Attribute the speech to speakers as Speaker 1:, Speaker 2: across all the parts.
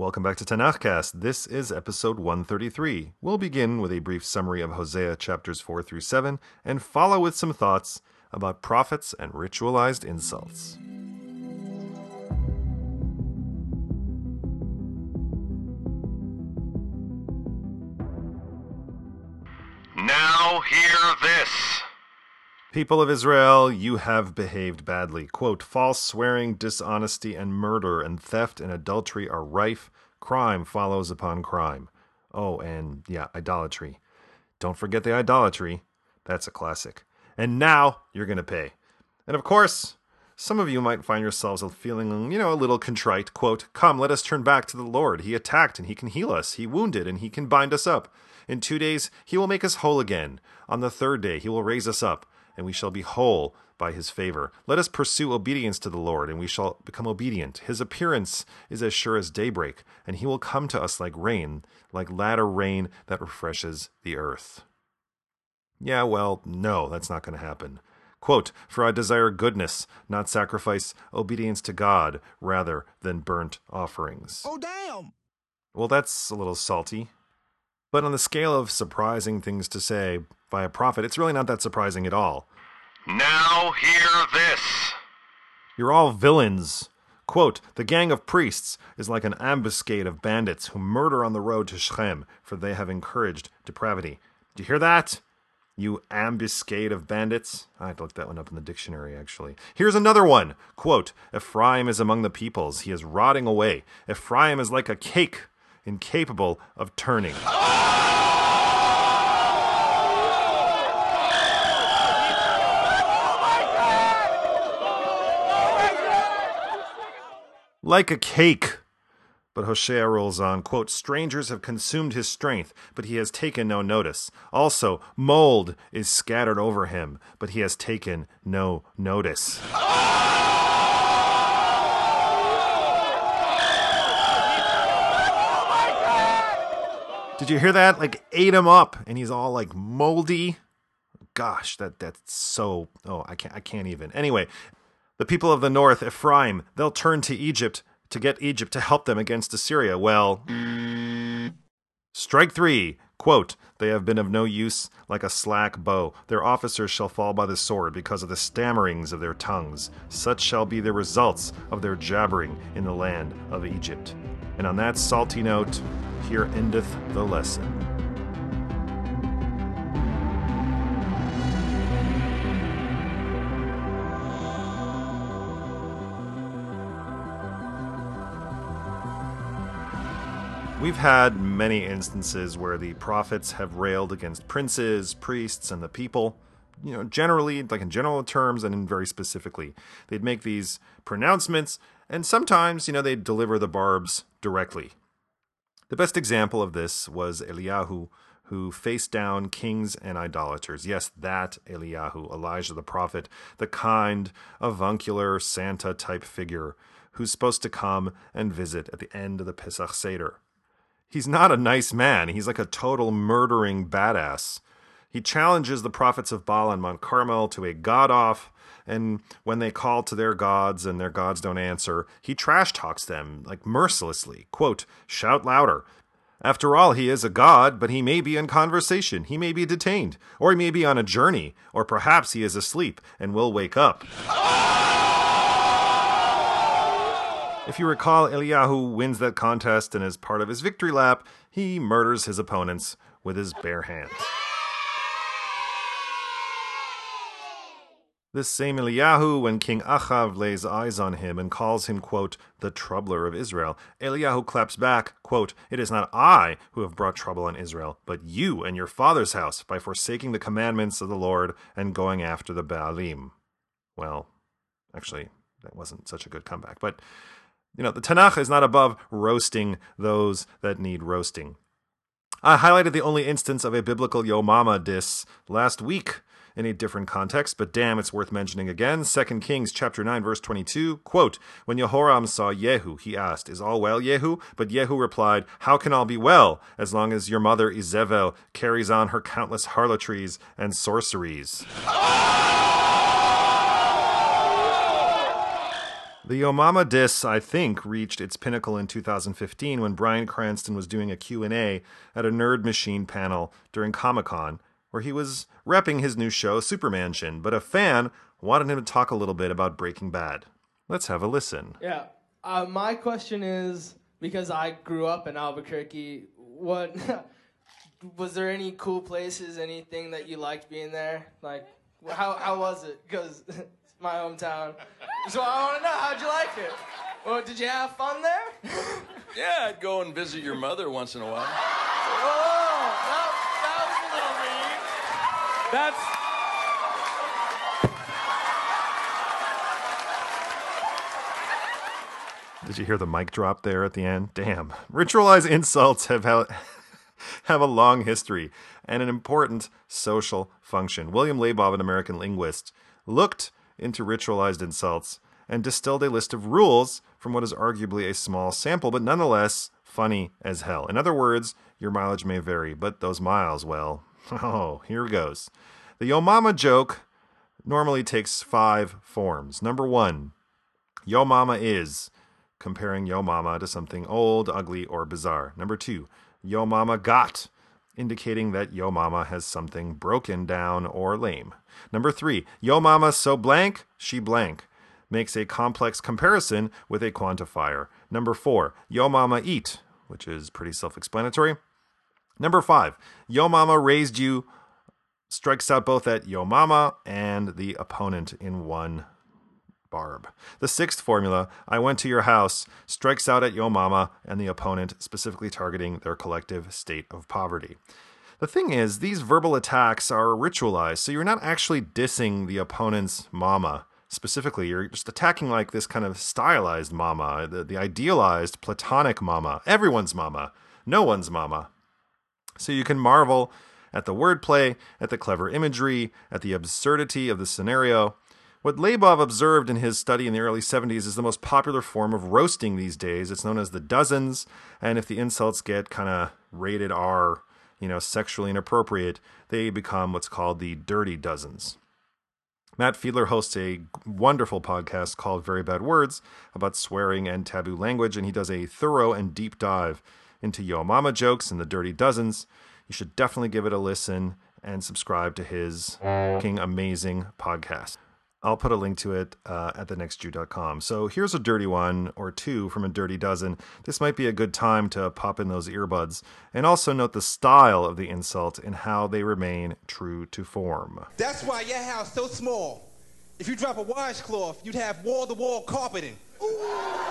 Speaker 1: Welcome back to Tanakhcast. This is episode 133. We'll begin with a brief summary of Hosea chapters 4 through 7 and follow with some thoughts about prophets and ritualized insults.
Speaker 2: Now hear this.
Speaker 1: People of Israel, you have behaved badly. Quote, false swearing, dishonesty, and murder, and theft and adultery are rife. Crime follows upon crime. Oh, and yeah, idolatry. Don't forget the idolatry. That's a classic. And now you're going to pay. And of course, some of you might find yourselves feeling, you know, a little contrite. Quote, Come, let us turn back to the Lord. He attacked and he can heal us. He wounded and he can bind us up. In two days he will make us whole again. On the third day he will raise us up and we shall be whole by his favor. Let us pursue obedience to the Lord, and we shall become obedient. His appearance is as sure as daybreak, and he will come to us like rain, like latter rain that refreshes the earth. Yeah, well, no, that's not going to happen. Quote, For I desire goodness, not sacrifice, obedience to God, rather than burnt offerings.
Speaker 3: Oh, damn!
Speaker 1: Well, that's a little salty. But on the scale of surprising things to say by a prophet, it's really not that surprising at all.
Speaker 2: Now hear this.
Speaker 1: You're all villains. Quote, the gang of priests is like an ambuscade of bandits who murder on the road to Shechem, for they have encouraged depravity. Do you hear that? You ambuscade of bandits? I had to look that one up in the dictionary, actually. Here's another one. Quote, Ephraim is among the peoples. He is rotting away. Ephraim is like a cake incapable of turning. Like a cake. But Hosea rolls on, quote, Strangers have consumed his strength, but he has taken no notice. Also, mold is scattered over him, but he has taken no notice. Did you hear that? Like ate him up, and he's all like moldy. Gosh, that that's so. Oh, I can't. I can't even. Anyway, the people of the north, Ephraim, they'll turn to Egypt to get Egypt to help them against Assyria. Well, strike three. Quote, They have been of no use like a slack bow. Their officers shall fall by the sword because of the stammerings of their tongues. Such shall be the results of their jabbering in the land of Egypt. And on that salty note, here endeth the lesson. We've had many instances where the prophets have railed against princes, priests, and the people. You know, generally, like in general terms and in very specifically. They'd make these pronouncements, and sometimes, you know, they'd deliver the barbs directly. The best example of this was Eliyahu, who faced down kings and idolaters. Yes, that Eliyahu, Elijah the prophet, the kind, avuncular, Santa type figure who's supposed to come and visit at the end of the Pesach Seder. He's not a nice man. He's like a total murdering badass. He challenges the prophets of Baal and Mount Carmel to a god off, and when they call to their gods and their gods don't answer, he trash talks them, like mercilessly. Quote, shout louder. After all, he is a god, but he may be in conversation, he may be detained, or he may be on a journey, or perhaps he is asleep and will wake up. If you recall, Eliyahu wins that contest, and as part of his victory lap, he murders his opponents with his bare hands. This same Eliyahu, when King Achav lays eyes on him and calls him, quote, the troubler of Israel, Eliyahu claps back, quote, It is not I who have brought trouble on Israel, but you and your father's house by forsaking the commandments of the Lord and going after the Baalim. Well, actually, that wasn't such a good comeback, but you know, the Tanakh is not above roasting those that need roasting. I highlighted the only instance of a biblical Yo Mama diss last week in a different context, but damn, it's worth mentioning again. 2 Kings chapter 9, verse 22, quote, When Jehoram saw Yehu, he asked, Is all well, Yehu? But Yehu replied, How can all be well, as long as your mother Izebel carries on her countless harlotries and sorceries? The Yo Mama diss, I think, reached its pinnacle in 2015 when Bryan Cranston was doing a Q&A at a Nerd Machine panel during Comic-Con, where he was repping his new show, SuperMansion, but a fan wanted him to talk a little bit about Breaking Bad. Let's have a listen.
Speaker 3: Yeah. Uh, my question is because I grew up in Albuquerque. What was there any cool places? Anything that you liked being there? Like, how how was it? Because it's my hometown. So I want to know how'd you like it? Well, did you have fun there?
Speaker 4: Yeah, I'd go and visit your mother once in a while.
Speaker 3: Oh, that, that was a little mean. That's.
Speaker 1: Did you hear the mic drop there at the end? Damn. Ritualized insults have ha- have a long history and an important social function. William Labov, an American linguist, looked into ritualized insults and distilled a list of rules from what is arguably a small sample, but nonetheless funny as hell. In other words, your mileage may vary, but those miles, well, oh, here goes. The Yo Mama joke normally takes five forms. Number one, Yo Mama is comparing Yo Mama to something old, ugly, or bizarre. Number two, Yo Mama got, indicating that Yo Mama has something broken down or lame. Number three, Yo Mama so blank, she blank, makes a complex comparison with a quantifier. Number four, Yo Mama eat, which is pretty self explanatory. Number five, Yo Mama raised you strikes out both at Yo Mama and the opponent in one barb. The sixth formula, I went to your house, strikes out at Yo Mama and the opponent, specifically targeting their collective state of poverty. The thing is, these verbal attacks are ritualized, so you're not actually dissing the opponent's mama. Specifically, you're just attacking like this kind of stylized mama, the, the idealized platonic mama, everyone's mama, no one's mama. So you can marvel at the wordplay, at the clever imagery, at the absurdity of the scenario. What Labov observed in his study in the early 70s is the most popular form of roasting these days. It's known as the dozens, and if the insults get kind of rated R, you know, sexually inappropriate, they become what's called the dirty dozens. Matt Fiedler hosts a wonderful podcast called Very Bad Words about swearing and taboo language, and he does a thorough and deep dive into Yo Mama jokes and the dirty dozens. You should definitely give it a listen and subscribe to his fucking amazing podcast. I'll put a link to it uh, at thenextjew.com. So here's a dirty one or two from a dirty dozen. This might be a good time to pop in those earbuds and also note the style of the insult and how they remain true to form.
Speaker 5: That's why your house so small. If you drop a washcloth, you'd have wall-to-wall carpeting. Ooh.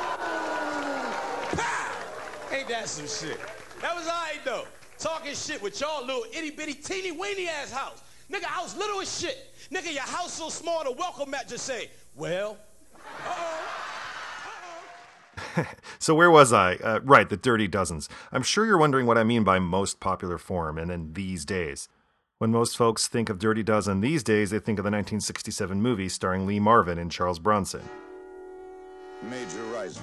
Speaker 5: Pow! Ain't that some shit? That was all right, though. Talking shit with y'all little itty-bitty, teeny-weeny ass house. Nigga, house little as shit. Nigga, your house so small, the welcome mat just say, well,
Speaker 1: So where was I? Uh, right, the dirty dozens. I'm sure you're wondering what I mean by most popular form and in these days. When most folks think of Dirty Dozen these days, they think of the 1967 movie starring Lee Marvin and Charles Bronson.
Speaker 6: Major Reisman,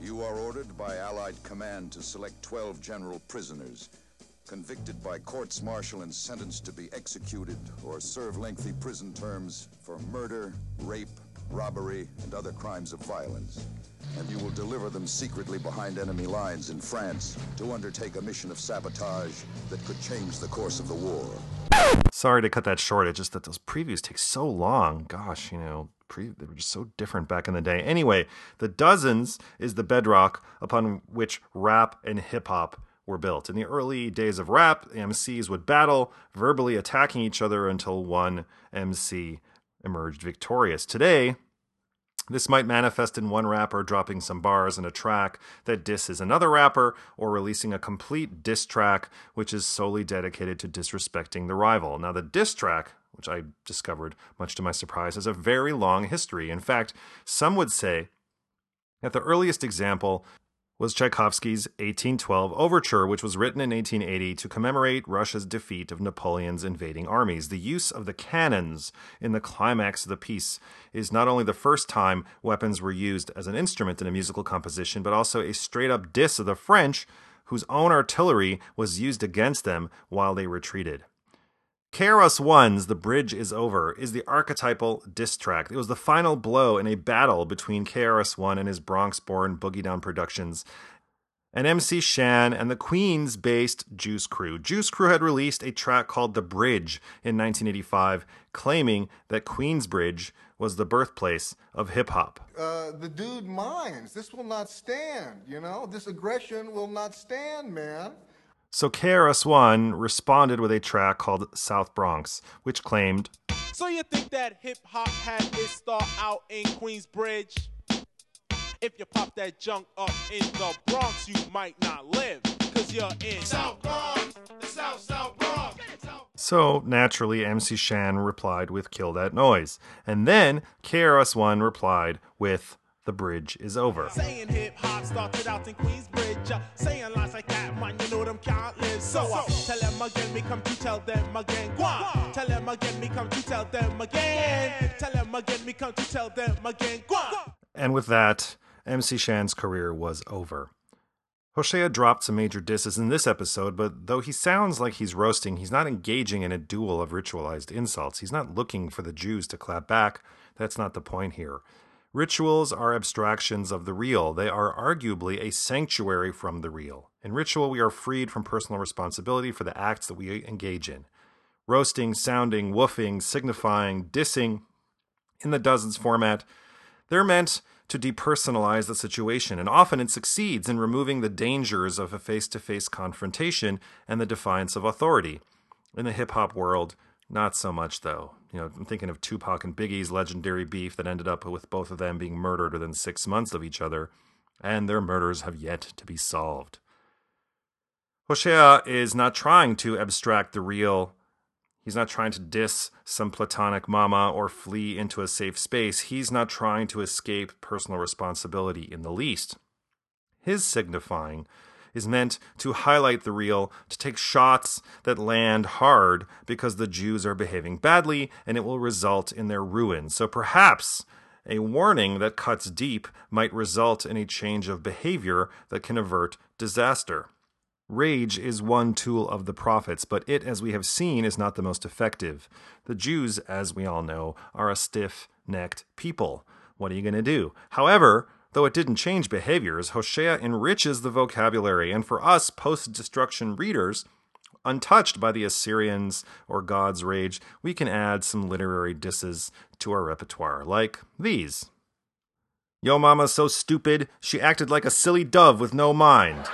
Speaker 6: you are ordered by Allied command to select 12 general prisoners convicted by courts martial and sentenced to be executed or serve lengthy prison terms for murder, rape, robbery, and other crimes of violence. And you will deliver them secretly behind enemy lines in France to undertake a mission of sabotage that could change the course of the war.
Speaker 1: Sorry to cut that short. It's just that those previews take so long. Gosh, you know, pre- they were just so different back in the day. Anyway, the dozens is the bedrock upon which rap and hip hop were built. In the early days of rap, MCs would battle, verbally attacking each other until one MC emerged victorious. Today, this might manifest in one rapper dropping some bars in a track that disses another rapper, or releasing a complete diss track which is solely dedicated to disrespecting the rival. Now, the diss track, which I discovered much to my surprise, has a very long history. In fact, some would say that the earliest example was Tchaikovsky's 1812 Overture, which was written in 1880 to commemorate Russia's defeat of Napoleon's invading armies. The use of the cannons in the climax of the piece is not only the first time weapons were used as an instrument in a musical composition, but also a straight up diss of the French, whose own artillery was used against them while they retreated. KRS One's The Bridge is Over is the archetypal diss track. It was the final blow in a battle between KRS One and his Bronx born Boogie Down Productions and MC Shan and the Queens based Juice Crew. Juice Crew had released a track called The Bridge in 1985, claiming that Queensbridge was the birthplace of hip hop.
Speaker 7: Uh, the dude minds. This will not stand, you know? This aggression will not stand, man.
Speaker 1: So KRS One responded with a track called South Bronx, which claimed
Speaker 8: So you think that hip hop had its start out in Queensbridge? If you pop that junk up in the Bronx, you might not live, cause you're in South Bronx, the South South Bronx.
Speaker 1: So naturally, MC Shan replied with Kill That Noise. And then KRS One replied with The Bridge is Over.
Speaker 8: Saying hip hop started out in Queensbridge, uh, saying lines like that, man, you know them can't live. So uh, tell them again, me come to tell them again. Go on. Tell them again, me come to tell them again. Tell them again, me come to tell them again. Go.
Speaker 1: And with that, MC Shan's career was over. Hoshea dropped some major disses in this episode, but though he sounds like he's roasting, he's not engaging in a duel of ritualized insults. He's not looking for the Jews to clap back. That's not the point here. Rituals are abstractions of the real. They are arguably a sanctuary from the real. In ritual, we are freed from personal responsibility for the acts that we engage in. Roasting, sounding, woofing, signifying, dissing, in the dozens format, they're meant to depersonalize the situation, and often it succeeds in removing the dangers of a face to face confrontation and the defiance of authority. In the hip hop world, not so much though. You know, I'm thinking of Tupac and Biggie's legendary beef that ended up with both of them being murdered within six months of each other, and their murders have yet to be solved. Hoshea is not trying to abstract the real He's not trying to diss some platonic mama or flee into a safe space. He's not trying to escape personal responsibility in the least. His signifying is meant to highlight the real, to take shots that land hard because the Jews are behaving badly and it will result in their ruin. So perhaps a warning that cuts deep might result in a change of behavior that can avert disaster. Rage is one tool of the prophets, but it, as we have seen, is not the most effective. The Jews, as we all know, are a stiff necked people. What are you going to do? However, though it didn't change behaviors, Hosea enriches the vocabulary, and for us post destruction readers, untouched by the Assyrians or God's rage, we can add some literary disses to our repertoire, like these. Yo mama's so stupid, she acted like a silly dove with no mind.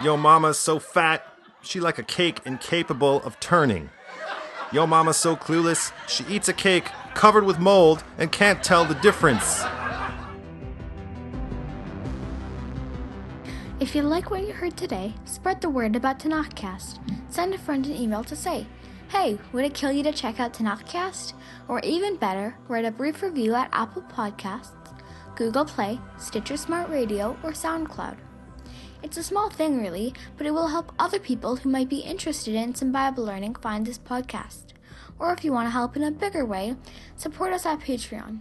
Speaker 1: Yo mama's so fat, she like a cake incapable of turning. Yo mama's so clueless, she eats a cake covered with mold and can't tell the difference.
Speaker 9: If you like what you heard today, spread the word about Tanakhcast. Send a friend an email to say, Hey, would it kill you to check out Tanakhcast? Or even better, write a brief review at Apple Podcasts, Google Play, Stitcher Smart Radio, or SoundCloud. It's a small thing, really, but it will help other people who might be interested in some Bible learning find this podcast. Or if you want to help in a bigger way, support us at Patreon.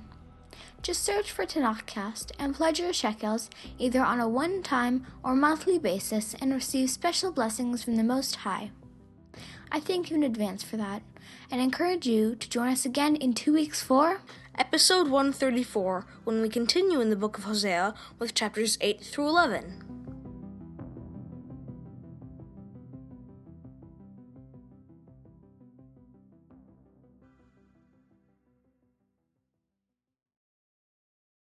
Speaker 9: Just search for Tanakhcast and pledge your shekels either on a one time or monthly basis and receive special blessings from the Most High. I thank you in advance for that and encourage you to join us again in two weeks for
Speaker 10: Episode 134 when we continue in the book of Hosea with chapters 8 through 11.